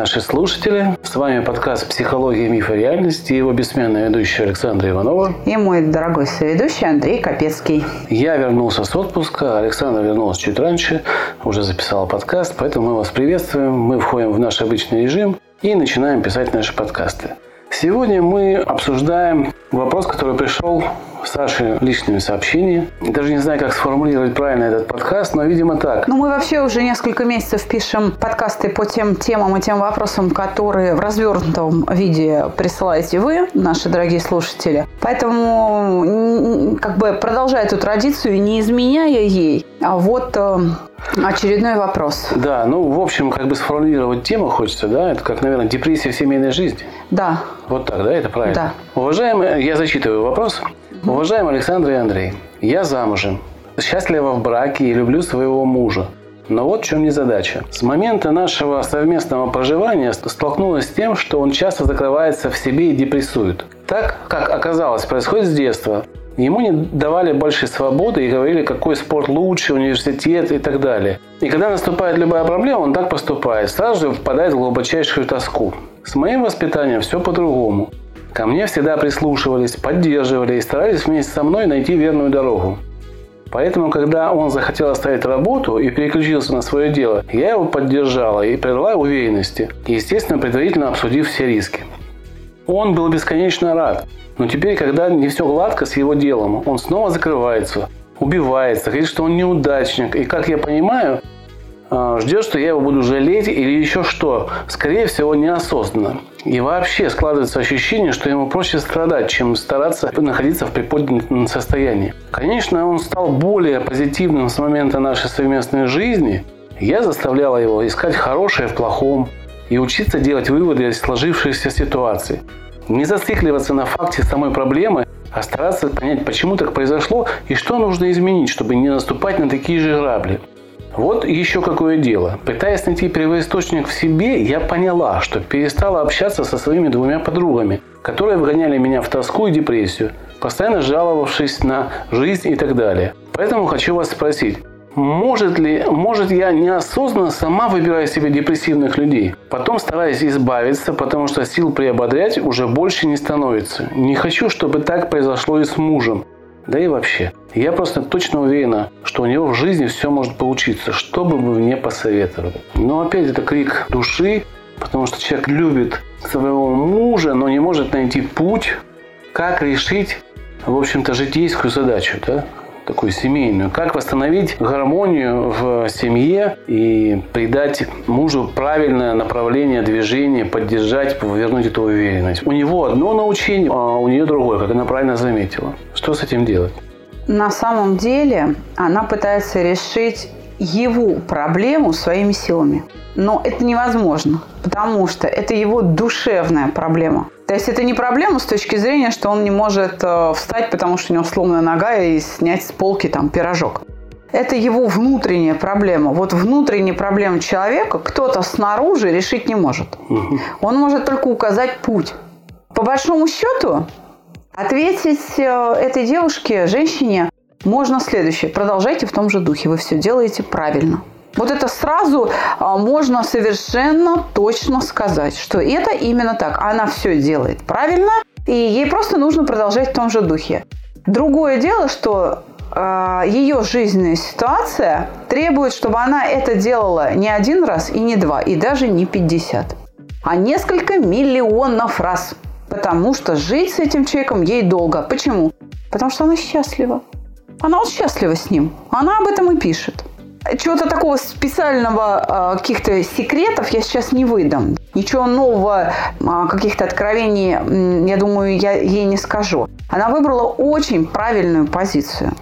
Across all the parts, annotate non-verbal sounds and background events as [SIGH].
наши слушатели. С вами подкаст «Психология, миф и реальность» и его бессменная ведущая Александра Иванова. И мой дорогой соведущий Андрей Капецкий. Я вернулся с отпуска, Александра вернулась чуть раньше, уже записала подкаст, поэтому мы вас приветствуем. Мы входим в наш обычный режим и начинаем писать наши подкасты. Сегодня мы обсуждаем вопрос, который пришел Саше личными сообщениями. Даже не знаю, как сформулировать правильно этот подкаст, но, видимо, так. Ну, мы вообще уже несколько месяцев пишем подкасты по тем темам и тем вопросам, которые в развернутом виде присылаете вы, наши дорогие слушатели. Поэтому как бы продолжая эту традицию, не изменяя ей, а вот э, Очередной вопрос. Да, ну, в общем, как бы сформулировать тему хочется, да? Это как, наверное, депрессия в семейной жизни. Да. Вот так, да? Это правильно? Да. Уважаемые, я зачитываю вопрос. Уважаемый Александр и Андрей, я замужем, счастлива в браке и люблю своего мужа. Но вот в чем незадача. С момента нашего совместного проживания столкнулась с тем, что он часто закрывается в себе и депрессует. Так, как оказалось, происходит с детства. Ему не давали больше свободы и говорили, какой спорт лучше, университет и так далее. И когда наступает любая проблема, он так поступает. Сразу же впадает в глубочайшую тоску. С моим воспитанием все по-другому. Ко мне всегда прислушивались, поддерживали и старались вместе со мной найти верную дорогу. Поэтому, когда он захотел оставить работу и переключился на свое дело, я его поддержала и придала уверенности, естественно, предварительно обсудив все риски. Он был бесконечно рад, но теперь, когда не все гладко с его делом, он снова закрывается, убивается, говорит, что он неудачник. И, как я понимаю, ждет, что я его буду жалеть или еще что. Скорее всего, неосознанно. И вообще складывается ощущение, что ему проще страдать, чем стараться находиться в приподнятом состоянии. Конечно, он стал более позитивным с момента нашей совместной жизни. Я заставляла его искать хорошее в плохом и учиться делать выводы из сложившейся ситуации. Не зацикливаться на факте самой проблемы, а стараться понять, почему так произошло и что нужно изменить, чтобы не наступать на такие же грабли. Вот еще какое дело. Пытаясь найти первоисточник в себе, я поняла, что перестала общаться со своими двумя подругами, которые вгоняли меня в тоску и депрессию, постоянно жаловавшись на жизнь и так далее. Поэтому хочу вас спросить, может ли, может я неосознанно сама выбираю себе депрессивных людей, потом стараюсь избавиться, потому что сил приободрять уже больше не становится. Не хочу, чтобы так произошло и с мужем. Да и вообще, я просто точно уверена, что у него в жизни все может получиться, что бы вы мне посоветовали. Но опять это крик души, потому что человек любит своего мужа, но не может найти путь, как решить, в общем-то, житейскую задачу, да? Такую семейную. Как восстановить гармонию в семье и придать мужу правильное направление движения, поддержать, вернуть эту уверенность. У него одно научение, а у нее другое, как она правильно заметила. Что с этим делать? На самом деле она пытается решить его проблему своими силами. Но это невозможно, потому что это его душевная проблема. То есть это не проблема с точки зрения, что он не может э, встать, потому что у него сломанная нога и снять с полки там пирожок. Это его внутренняя проблема. Вот внутренняя проблема человека кто-то снаружи решить не может. Он может только указать путь. По большому счету, ответить э, этой девушке, женщине, можно следующее. Продолжайте в том же духе. Вы все делаете правильно. Вот это сразу а, можно совершенно точно сказать, что это именно так. Она все делает правильно, и ей просто нужно продолжать в том же духе. Другое дело, что э, ее жизненная ситуация требует, чтобы она это делала не один раз и не два, и даже не 50, а несколько миллионов раз. Потому что жить с этим человеком ей долго. Почему? Потому что она счастлива. Она вот счастлива с ним. Она об этом и пишет. Чего-то такого специального, а, каких-то секретов я сейчас не выдам. Ничего нового, а, каких-то откровений, я думаю, я ей не скажу. Она выбрала очень правильную позицию.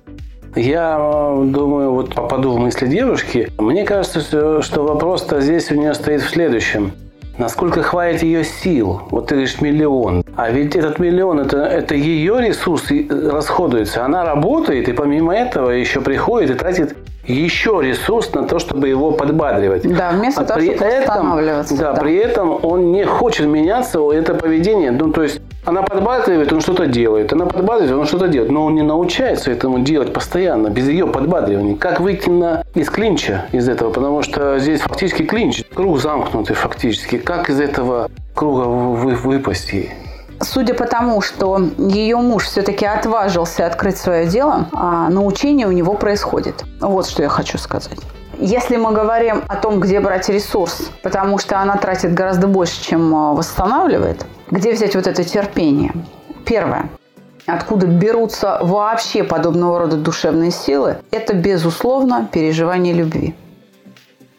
Я а, думаю, вот попаду в мысли девушки. Мне кажется, что вопрос-то здесь у нее стоит в следующем. Насколько хватит ее сил? Вот ты говоришь миллион. А ведь этот миллион это, это ее ресурс расходуется. Она работает и помимо этого еще приходит и тратит еще ресурс на то, чтобы его подбадривать. Да, вместо а того, при чтобы этом. Да, да. при этом он не хочет меняться, это поведение. Ну, то есть она подбадривает, он что-то делает. Она подбадривает, он что-то делает. Но он не научается этому делать постоянно, без ее подбадривания. Как выйти на, из клинча из этого? Потому что здесь фактически клинч, круг замкнутый фактически. Как из этого круга вы, выпасть Судя по тому, что ее муж все-таки отважился открыть свое дело, а научение у него происходит. Вот что я хочу сказать. Если мы говорим о том, где брать ресурс, потому что она тратит гораздо больше, чем а, восстанавливает, где взять вот это терпение? Первое. Откуда берутся вообще подобного рода душевные силы? Это, безусловно, переживание любви.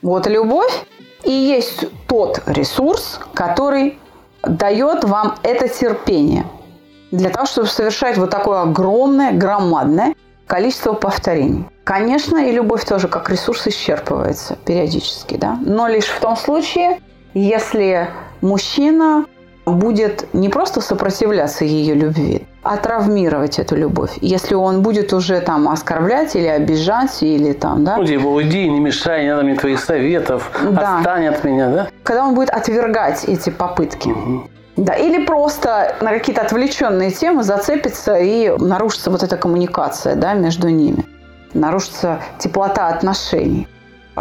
Вот любовь и есть тот ресурс, который дает вам это терпение для того, чтобы совершать вот такое огромное, громадное количество повторений. Конечно, и любовь тоже как ресурс исчерпывается периодически, да, но лишь в том случае, если мужчина будет не просто сопротивляться ее любви, а травмировать эту любовь. Если он будет уже там оскорблять или обижать, или там, да. Ну, типа, уйди, не мешай, не надо мне твоих советов, Да. отстань от меня, да? Когда он будет отвергать эти попытки. Да, или просто на какие-то отвлеченные темы зацепится и нарушится вот эта коммуникация да, между ними. Нарушится теплота отношений.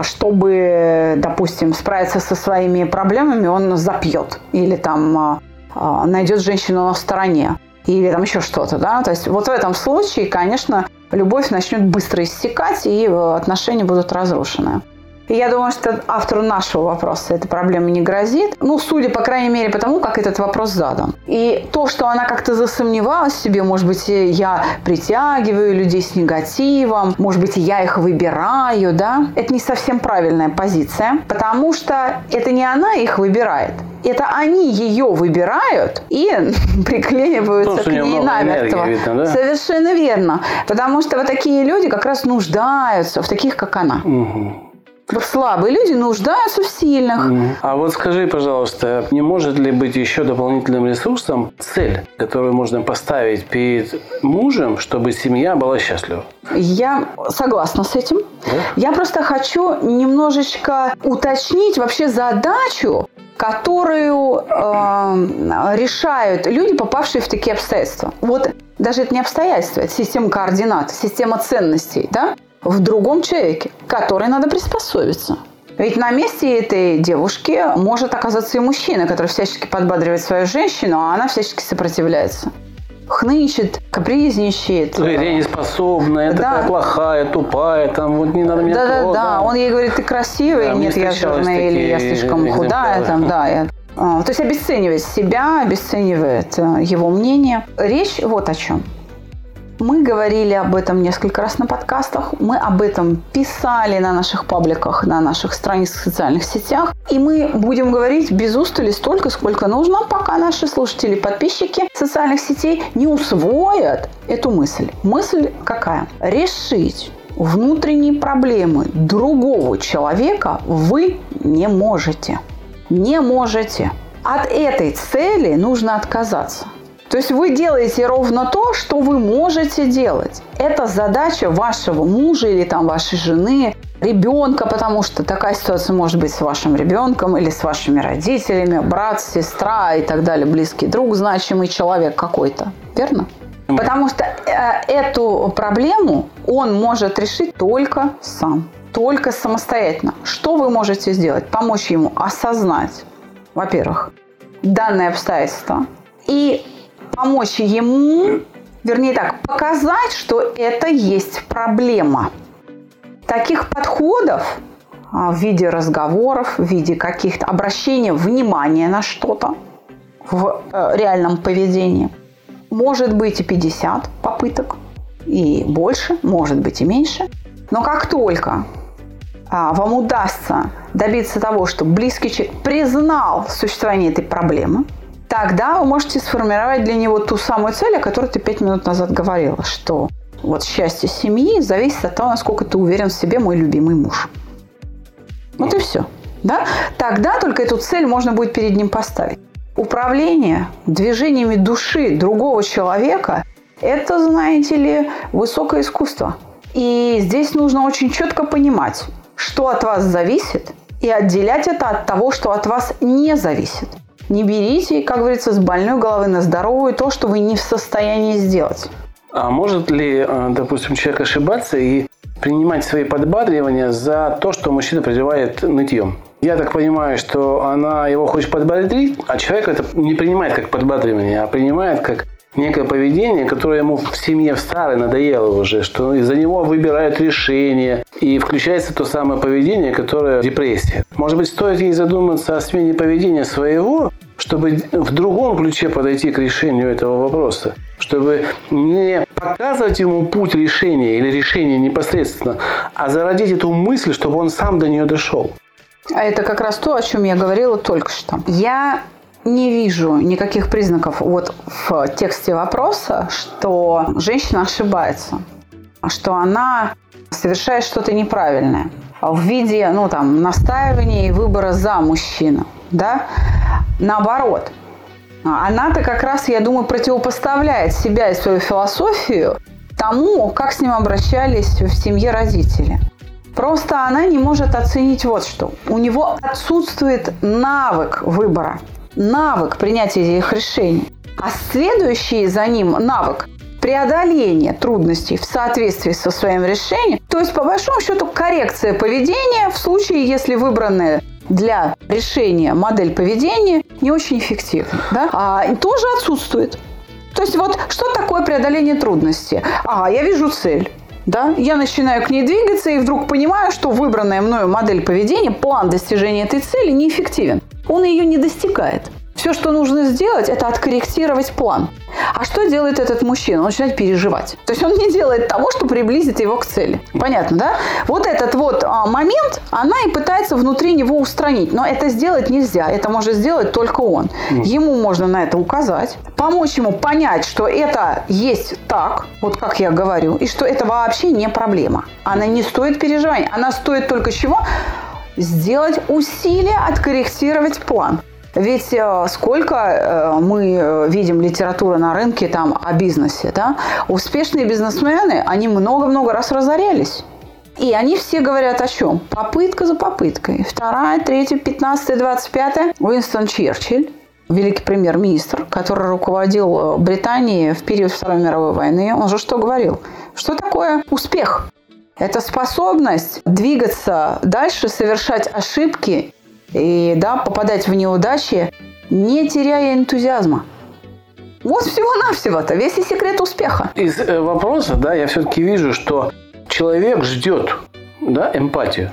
Чтобы, допустим, справиться со своими проблемами, он запьет. Или там а, а, найдет женщину на стороне. Или там еще что-то, да. То есть вот в этом случае, конечно, любовь начнет быстро иссякать, и э, отношения будут разрушены. И я думаю, что автору нашего вопроса эта проблема не грозит. Ну, судя, по крайней мере, по тому, как этот вопрос задан. И то, что она как-то засомневалась в себе, может быть, я притягиваю людей с негативом, может быть, я их выбираю, да, это не совсем правильная позиция, потому что это не она их выбирает. Это они ее выбирают и [LAUGHS] приклеиваются Потому что к ней намертво. видно, да? Совершенно верно. Потому что вот такие люди как раз нуждаются в таких, как она. Вот слабые люди нуждаются в сильных. А вот скажи, пожалуйста, не может ли быть еще дополнительным ресурсом цель, которую можно поставить перед мужем, чтобы семья была счастлива? Я согласна с этим. Да? Я просто хочу немножечко уточнить вообще задачу, которую э, решают люди, попавшие в такие обстоятельства. Вот даже это не обстоятельства, это система координат, система ценностей, да, в другом человеке, который надо приспособиться. Ведь на месте этой девушки может оказаться и мужчина, который всячески подбадривает свою женщину, а она всячески сопротивляется. Хнычет, капризничает. Говорит, я не способна, я Да. такая плохая, тупая, там вот не надо меня Да, да, трогать. да. Он ей говорит, ты красивая, Да, нет, я жирная или я слишком худая, там, да. я- А, То есть обесценивает себя, обесценивает э, его мнение. Речь вот о чем. Мы говорили об этом несколько раз на подкастах, мы об этом писали на наших пабликах, на наших страницах в социальных сетях, и мы будем говорить без устали столько, сколько нужно, пока наши слушатели, подписчики социальных сетей не усвоят эту мысль. Мысль какая? Решить внутренние проблемы другого человека вы не можете. Не можете. От этой цели нужно отказаться. То есть вы делаете ровно то, что вы можете делать. Это задача вашего мужа или там вашей жены, ребенка, потому что такая ситуация может быть с вашим ребенком или с вашими родителями, брат, сестра и так далее, близкий друг, значимый человек какой-то. Верно? Потому что э, эту проблему он может решить только сам, только самостоятельно. Что вы можете сделать? Помочь ему осознать, во-первых, данное обстоятельство и помочь ему, вернее так, показать, что это есть проблема. Таких подходов а, в виде разговоров, в виде каких-то обращения внимания на что-то в э, реальном поведении может быть и 50 попыток, и больше, может быть и меньше. Но как только а, вам удастся добиться того, что близкий человек признал существование этой проблемы, тогда вы можете сформировать для него ту самую цель, о которой ты пять минут назад говорила, что вот счастье семьи зависит от того, насколько ты уверен в себе, мой любимый муж. Вот и все. Да? Тогда только эту цель можно будет перед ним поставить. Управление движениями души другого человека – это, знаете ли, высокое искусство. И здесь нужно очень четко понимать, что от вас зависит, и отделять это от того, что от вас не зависит. Не берите, как говорится, с больной головы на здоровую то, что вы не в состоянии сделать. А может ли, э, допустим, человек ошибаться и принимать свои подбадривания за то, что мужчина проживает нытьем? Я так понимаю, что она его хочет подбодрить, а человек это не принимает как подбадривание, а принимает как некое поведение, которое ему в семье в старой надоело уже, что из-за него выбирают решения, и включается то самое поведение, которое депрессия. Может быть, стоит ей задуматься о смене поведения своего, чтобы в другом ключе подойти к решению этого вопроса, чтобы не показывать ему путь решения или решения непосредственно, а зародить эту мысль, чтобы он сам до нее дошел. А это как раз то, о чем я говорила только что. Я не вижу никаких признаков вот в тексте вопроса, что женщина ошибается, что она совершает что-то неправильное в виде, ну, там, настаивания и выбора за мужчину, да, наоборот. Она-то как раз, я думаю, противопоставляет себя и свою философию тому, как с ним обращались в семье родители. Просто она не может оценить вот что. У него отсутствует навык выбора навык принятия этих решений, а следующий за ним навык преодоление трудностей в соответствии со своим решением, то есть по большому счету коррекция поведения в случае, если выбранная для решения модель поведения не очень эффективна, да? а тоже отсутствует. То есть вот что такое преодоление трудности? А, я вижу цель. Да? Я начинаю к ней двигаться и вдруг понимаю, что выбранная мною модель поведения, план достижения этой цели неэффективен он ее не достигает. Все, что нужно сделать, это откорректировать план. А что делает этот мужчина? Он начинает переживать. То есть он не делает того, что приблизит его к цели. Понятно, да? Вот этот вот а, момент она и пытается внутри него устранить. Но это сделать нельзя. Это может сделать только он. Ему можно на это указать, помочь ему понять, что это есть так, вот как я говорю, и что это вообще не проблема. Она не стоит переживаний. Она стоит только чего? сделать усилия, откорректировать план. Ведь э, сколько э, мы э, видим литературы на рынке там о бизнесе, да? Успешные бизнесмены, они много-много раз разорялись. И они все говорят о чем? Попытка за попыткой. Вторая, третья, пятнадцатая, двадцать пятая. Уинстон Черчилль, великий премьер-министр, который руководил Британией в период Второй мировой войны, он же что говорил? Что такое успех? Это способность двигаться дальше, совершать ошибки и да, попадать в неудачи, не теряя энтузиазма. Вот всего-навсего-то весь и секрет успеха. Из э, вопроса, да, я все-таки вижу, что человек ждет да, эмпатию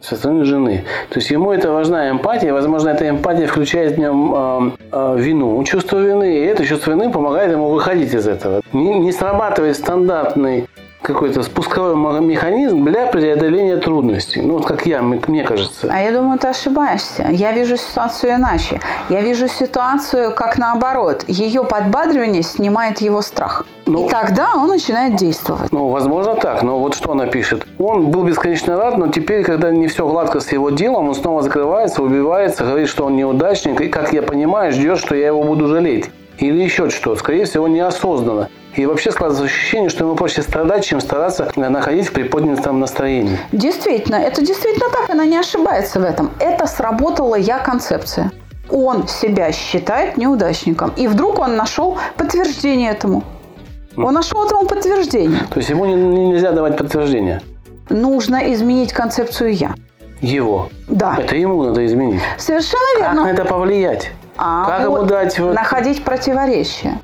со стороны жены. То есть ему это важна эмпатия, возможно, эта эмпатия включает в нем э, э, вину, чувство вины, и это чувство вины помогает ему выходить из этого. Не, не срабатывает стандартный какой-то спусковой механизм для преодоления трудностей. Ну, вот как я, мне кажется. А я думаю, ты ошибаешься. Я вижу ситуацию иначе. Я вижу ситуацию как наоборот. Ее подбадривание снимает его страх. Ну, и тогда он начинает действовать. Ну, возможно так, но вот что она пишет. Он был бесконечно рад, но теперь, когда не все гладко с его делом, он снова закрывается, убивается, говорит, что он неудачник, и, как я понимаю, ждет, что я его буду жалеть. Или еще что. Скорее всего, неосознанно. И вообще складывается ощущение, что ему проще страдать, чем стараться находить в приподнятом настроении. Действительно, это действительно так, она не ошибается в этом. Это сработала я-концепция. Он себя считает неудачником. И вдруг он нашел подтверждение этому. Он нашел этому подтверждение. То есть ему не, нельзя давать подтверждение? Нужно изменить концепцию «я». Его? Да. Это ему надо изменить? Совершенно верно. Как на это повлиять? А как вот ему дать... Находить противоречия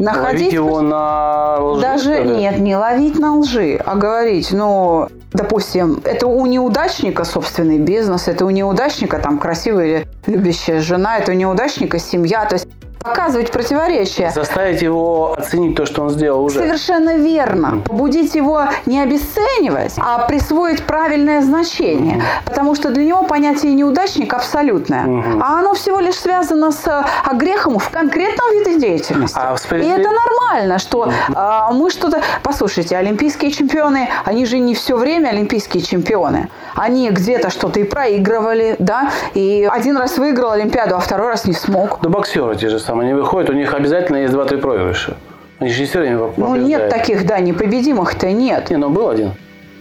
находить... Ловить его на лжи? Даже нет, не ловить на лжи, а говорить, ну, допустим, это у неудачника собственный бизнес, это у неудачника там красивая любящая жена, это у неудачника семья, то есть показывать противоречия. Заставить его оценить то, что он сделал уже. Совершенно верно. Побудить его не обесценивать, а присвоить правильное значение. Mm. Потому что для него понятие неудачник абсолютное. Mm-hmm. А оно всего лишь связано с а, грехом в конкретном виде деятельности. А И это нормально, что а, мы что-то... Послушайте, олимпийские чемпионы, они же не все время олимпийские чемпионы. Они где-то что-то и проигрывали, да, и один раз выиграл Олимпиаду, а второй раз не смог. Да боксеры те же самые не выходят, у них обязательно есть два-три проигрыша. Они же не все время Ну, нет таких, да, непобедимых-то нет. Не, ну был один,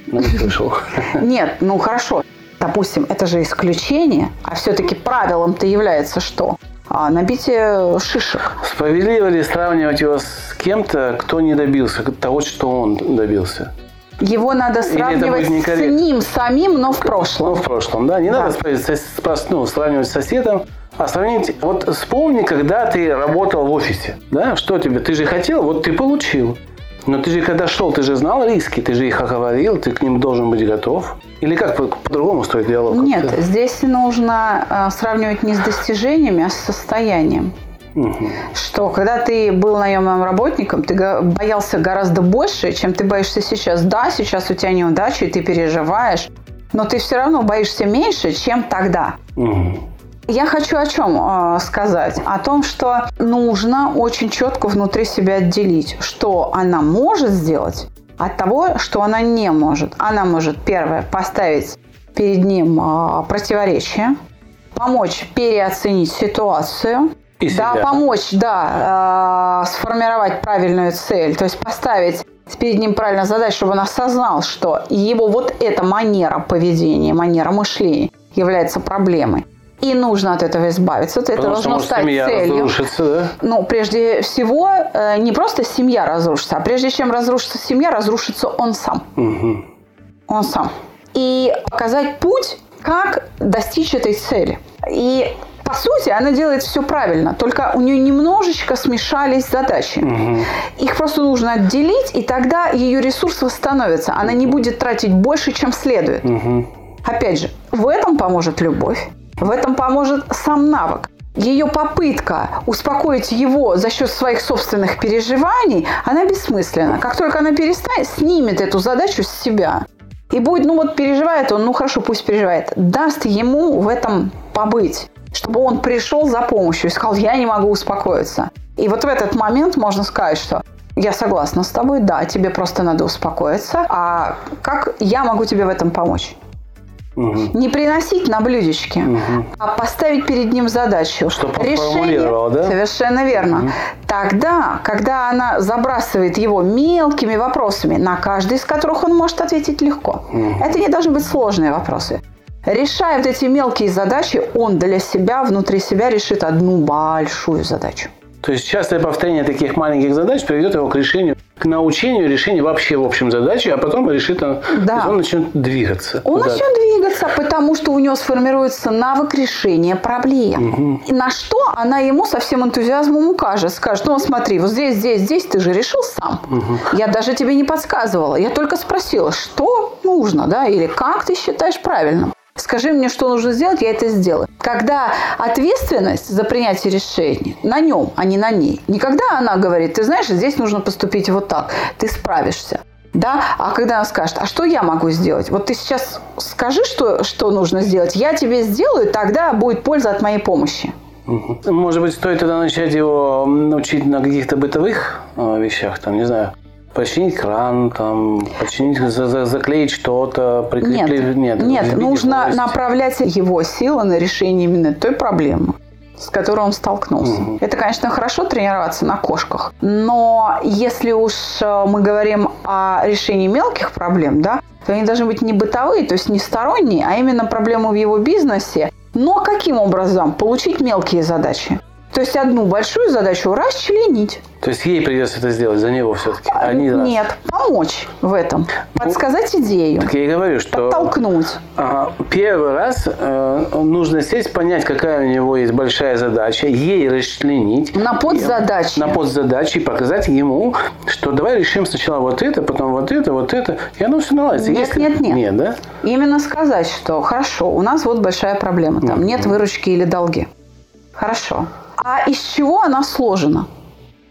но не слышал. Нет, ну хорошо. Допустим, это же исключение, а все-таки правилом-то является что? А, набитие шишек. Справедливо ли сравнивать его с кем-то, кто не добился того, что он добился? Его надо сравнивать с ним самим, но в Ну, прошлом. в прошлом, да. Не Да. надо с- прос- ну, сравнивать с соседом, а сравнить... Вот вспомни, когда ты работал в офисе, да, что тебе? Ты же хотел, вот ты получил. Но ты же когда шел, ты же знал риски, ты же их оговорил, ты к ним должен быть готов. Или как по- по-другому строить диалог? Нет, Как-то? здесь нужно а, сравнивать не с достижениями, а с состоянием. Мгм. Что, когда ты был наемным работником, ты боялся гораздо больше, чем ты боишься сейчас. Да, сейчас у тебя неудачи, и ты переживаешь, но ты все равно боишься меньше, чем тогда. Мгм. Я хочу о чем э, сказать? О том, что нужно очень четко внутри себя отделить, что она может сделать от того, что она не может. Она может, первое, поставить перед ним э, противоречие, помочь переоценить ситуацию, И да, себя. помочь, да, э, сформировать правильную цель, то есть поставить перед ним правильную задачу, чтобы он осознал, что его вот эта манера поведения, манера мышления является проблемой. И нужно от этого избавиться. Это Потому что должно может стать семья целью. разрушится, да? Ну, прежде всего, э, не просто семья разрушится, а прежде чем разрушится семья, разрушится он сам. Мгм. Он сам. И показать путь, как достичь этой цели. И по сути, она делает все правильно, только у нее немножечко смешались задачи. Их просто нужно отделить, и тогда ее ресурс восстановится. Она не будет тратить больше, чем следует. Опять же, в этом поможет любовь, в этом поможет сам навык. Ее попытка успокоить его за счет своих собственных переживаний, она бессмысленна. Как только она перестанет, снимет эту задачу с себя. И будет, ну вот переживает он, ну хорошо, пусть переживает. Даст ему в этом побыть, чтобы он пришел за помощью и сказал, я не могу успокоиться. И вот в этот момент можно сказать, что я согласна с тобой, да, тебе просто надо успокоиться. А как я могу тебе в этом помочь? Мгм. Не приносить на блюдечке, а поставить перед ним задачу. Он формулировал, да? Совершенно верно. Тогда, когда она забрасывает его мелкими вопросами, на каждый из которых он может ответить легко. Это не должны быть сложные вопросы. Решая вот эти мелкие задачи, он для себя, внутри себя решит одну большую задачу. То есть частое повторение таких маленьких задач приведет его к решению, к научению решения вообще в общем задачи, а потом решит он, Да. он начнет двигаться. Он куда-то. начнет двигаться, потому что у него сформируется навык решения проблем. И на что она ему со всем энтузиазмом укажет. Скажет, ну смотри, вот здесь, здесь, здесь ты же решил сам. Я даже тебе не подсказывала. Я только спросила, что нужно, да, или как ты считаешь правильным. Скажи мне, что нужно сделать, я это сделаю. Когда ответственность за принятие решений на нем, а не на ней. Никогда она говорит, ты знаешь, здесь нужно поступить вот так, ты справишься. Да? А когда она скажет, а что я могу сделать? Вот ты сейчас скажи, что, что нужно сделать, я тебе сделаю, тогда будет польза от моей помощи. Может быть, стоит тогда начать его научить на каких-то бытовых э, вещах, там, не знаю, починить кран, там, починить, за- за- заклеить что-то, Нет, прикрепить. нет, разбить нужно гвоздь. направлять его силы на решение именно той проблемы, с которой он столкнулся. Это, конечно, хорошо тренироваться на кошках, но если уж э, мы говорим о решении мелких проблем, да, то они должны быть не бытовые, то есть не сторонние, а именно проблемы в его бизнесе. Но каким образом получить мелкие задачи? То есть одну большую задачу расчленить. То есть ей придется это сделать за него все-таки. а не раз. Нет, помочь в этом. Подсказать идею. Так я и говорю, что Подтолкнуть. а, первый раз э, нужно сесть, понять, какая у него есть большая задача, ей расчленить. На подзадачи. на подзадачи и показать ему, что давай решим сначала вот это, потом вот это, вот это, и оно все наладится. Нет, Если- нет, нет. Нет, да? Именно сказать, что хорошо, у нас вот большая проблема, там нет выручки или долги. Хорошо. А из чего она сложена?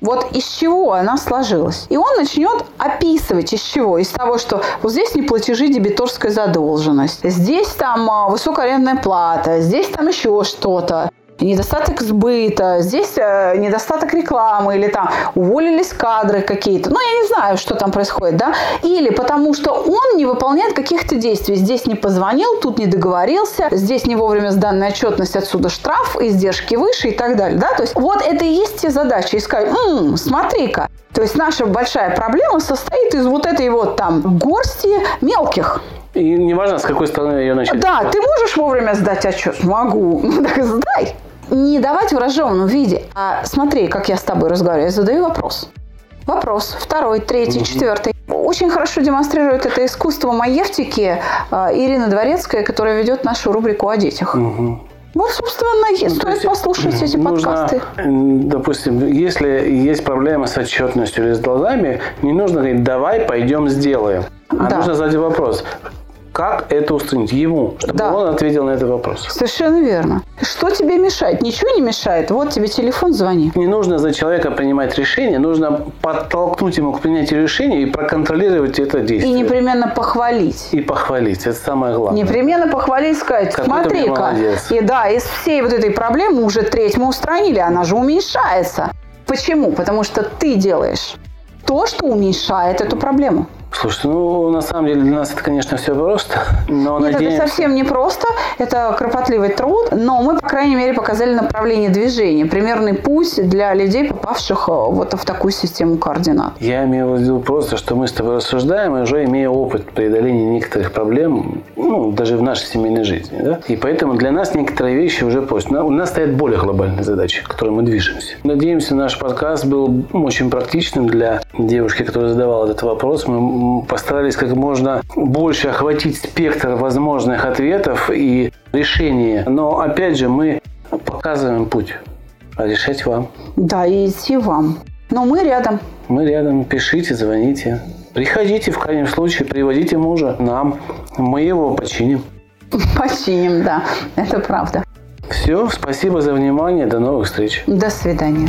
Вот из чего она сложилась. И он начнет описывать из чего. Из того, что вот здесь не платежи, дебиторская задолженность. Здесь там а, высокая арендная плата. Здесь там еще что-то. Недостаток сбыта, здесь э, недостаток рекламы или там уволились кадры какие-то. Ну, я не знаю, что там происходит, да. Или потому что он не выполняет каких-то действий. Здесь не позвонил, тут не договорился, здесь не вовремя сданная отчетность, отсюда штраф, издержки выше и так далее, да. То есть вот это и есть те задачи. Искать, м-м, смотри-ка, то есть наша большая проблема состоит из вот этой вот там горсти мелких. И неважно, с какой стороны ее начать. Да, ты можешь вовремя сдать отчет? Могу. Ну [LAUGHS] так сдай не давать в разжеванном виде, а смотри, как я с тобой разговариваю, я задаю вопрос. Вопрос, второй, третий, угу. четвертый. Очень хорошо демонстрирует это искусство маевтики а, Ирина Дворецкая, которая ведет нашу рубрику о детях. Угу. Вот, собственно, ну, стоит послушать эти нужно, подкасты. Допустим, если есть проблема с отчетностью или с долгами, не нужно говорить, давай пойдем сделаем. А да. нужно задать вопрос, как это устранить ему, чтобы да. он ответил на этот вопрос. Совершенно верно. Что тебе мешает? Ничего не мешает. Вот тебе телефон, звони. Не нужно за человека принимать решение, нужно подтолкнуть ему к принятию решения и проконтролировать это действие. И непременно похвалить. И похвалить, это самое главное. Непременно похвалить, сказать, смотри-ка. И да, из всей вот этой проблемы уже треть мы устранили, она же уменьшается. Почему? Потому что ты делаешь то, что уменьшает эту проблему. Слушайте, ну, на самом деле для нас это, конечно, все просто, но Нет, надеемся... это совсем не просто, это кропотливый труд, но мы, по крайней мере, показали направление движения, примерный путь для людей, попавших э, вот в такую систему координат. Я имею в виду просто, что мы с тобой рассуждаем, и уже имея опыт преодоления некоторых проблем, ну, даже в нашей семейной жизни, да, и поэтому для нас некоторые вещи уже просто. У нас стоят более глобальные задачи, к которым мы движемся. Надеемся, наш подкаст был очень практичным для девушки, которая задавала этот вопрос. Мы постарались как можно больше охватить спектр возможных ответов и решений. Но опять же, мы показываем путь, а решать вам. Да, и идти вам. Но мы рядом. Мы рядом. Пишите, звоните. Приходите, в крайнем случае, приводите мужа нам. Мы его починим. [LAUGHS] Починим, да. Это правда. Все, спасибо за внимание. До новых встреч. До свидания.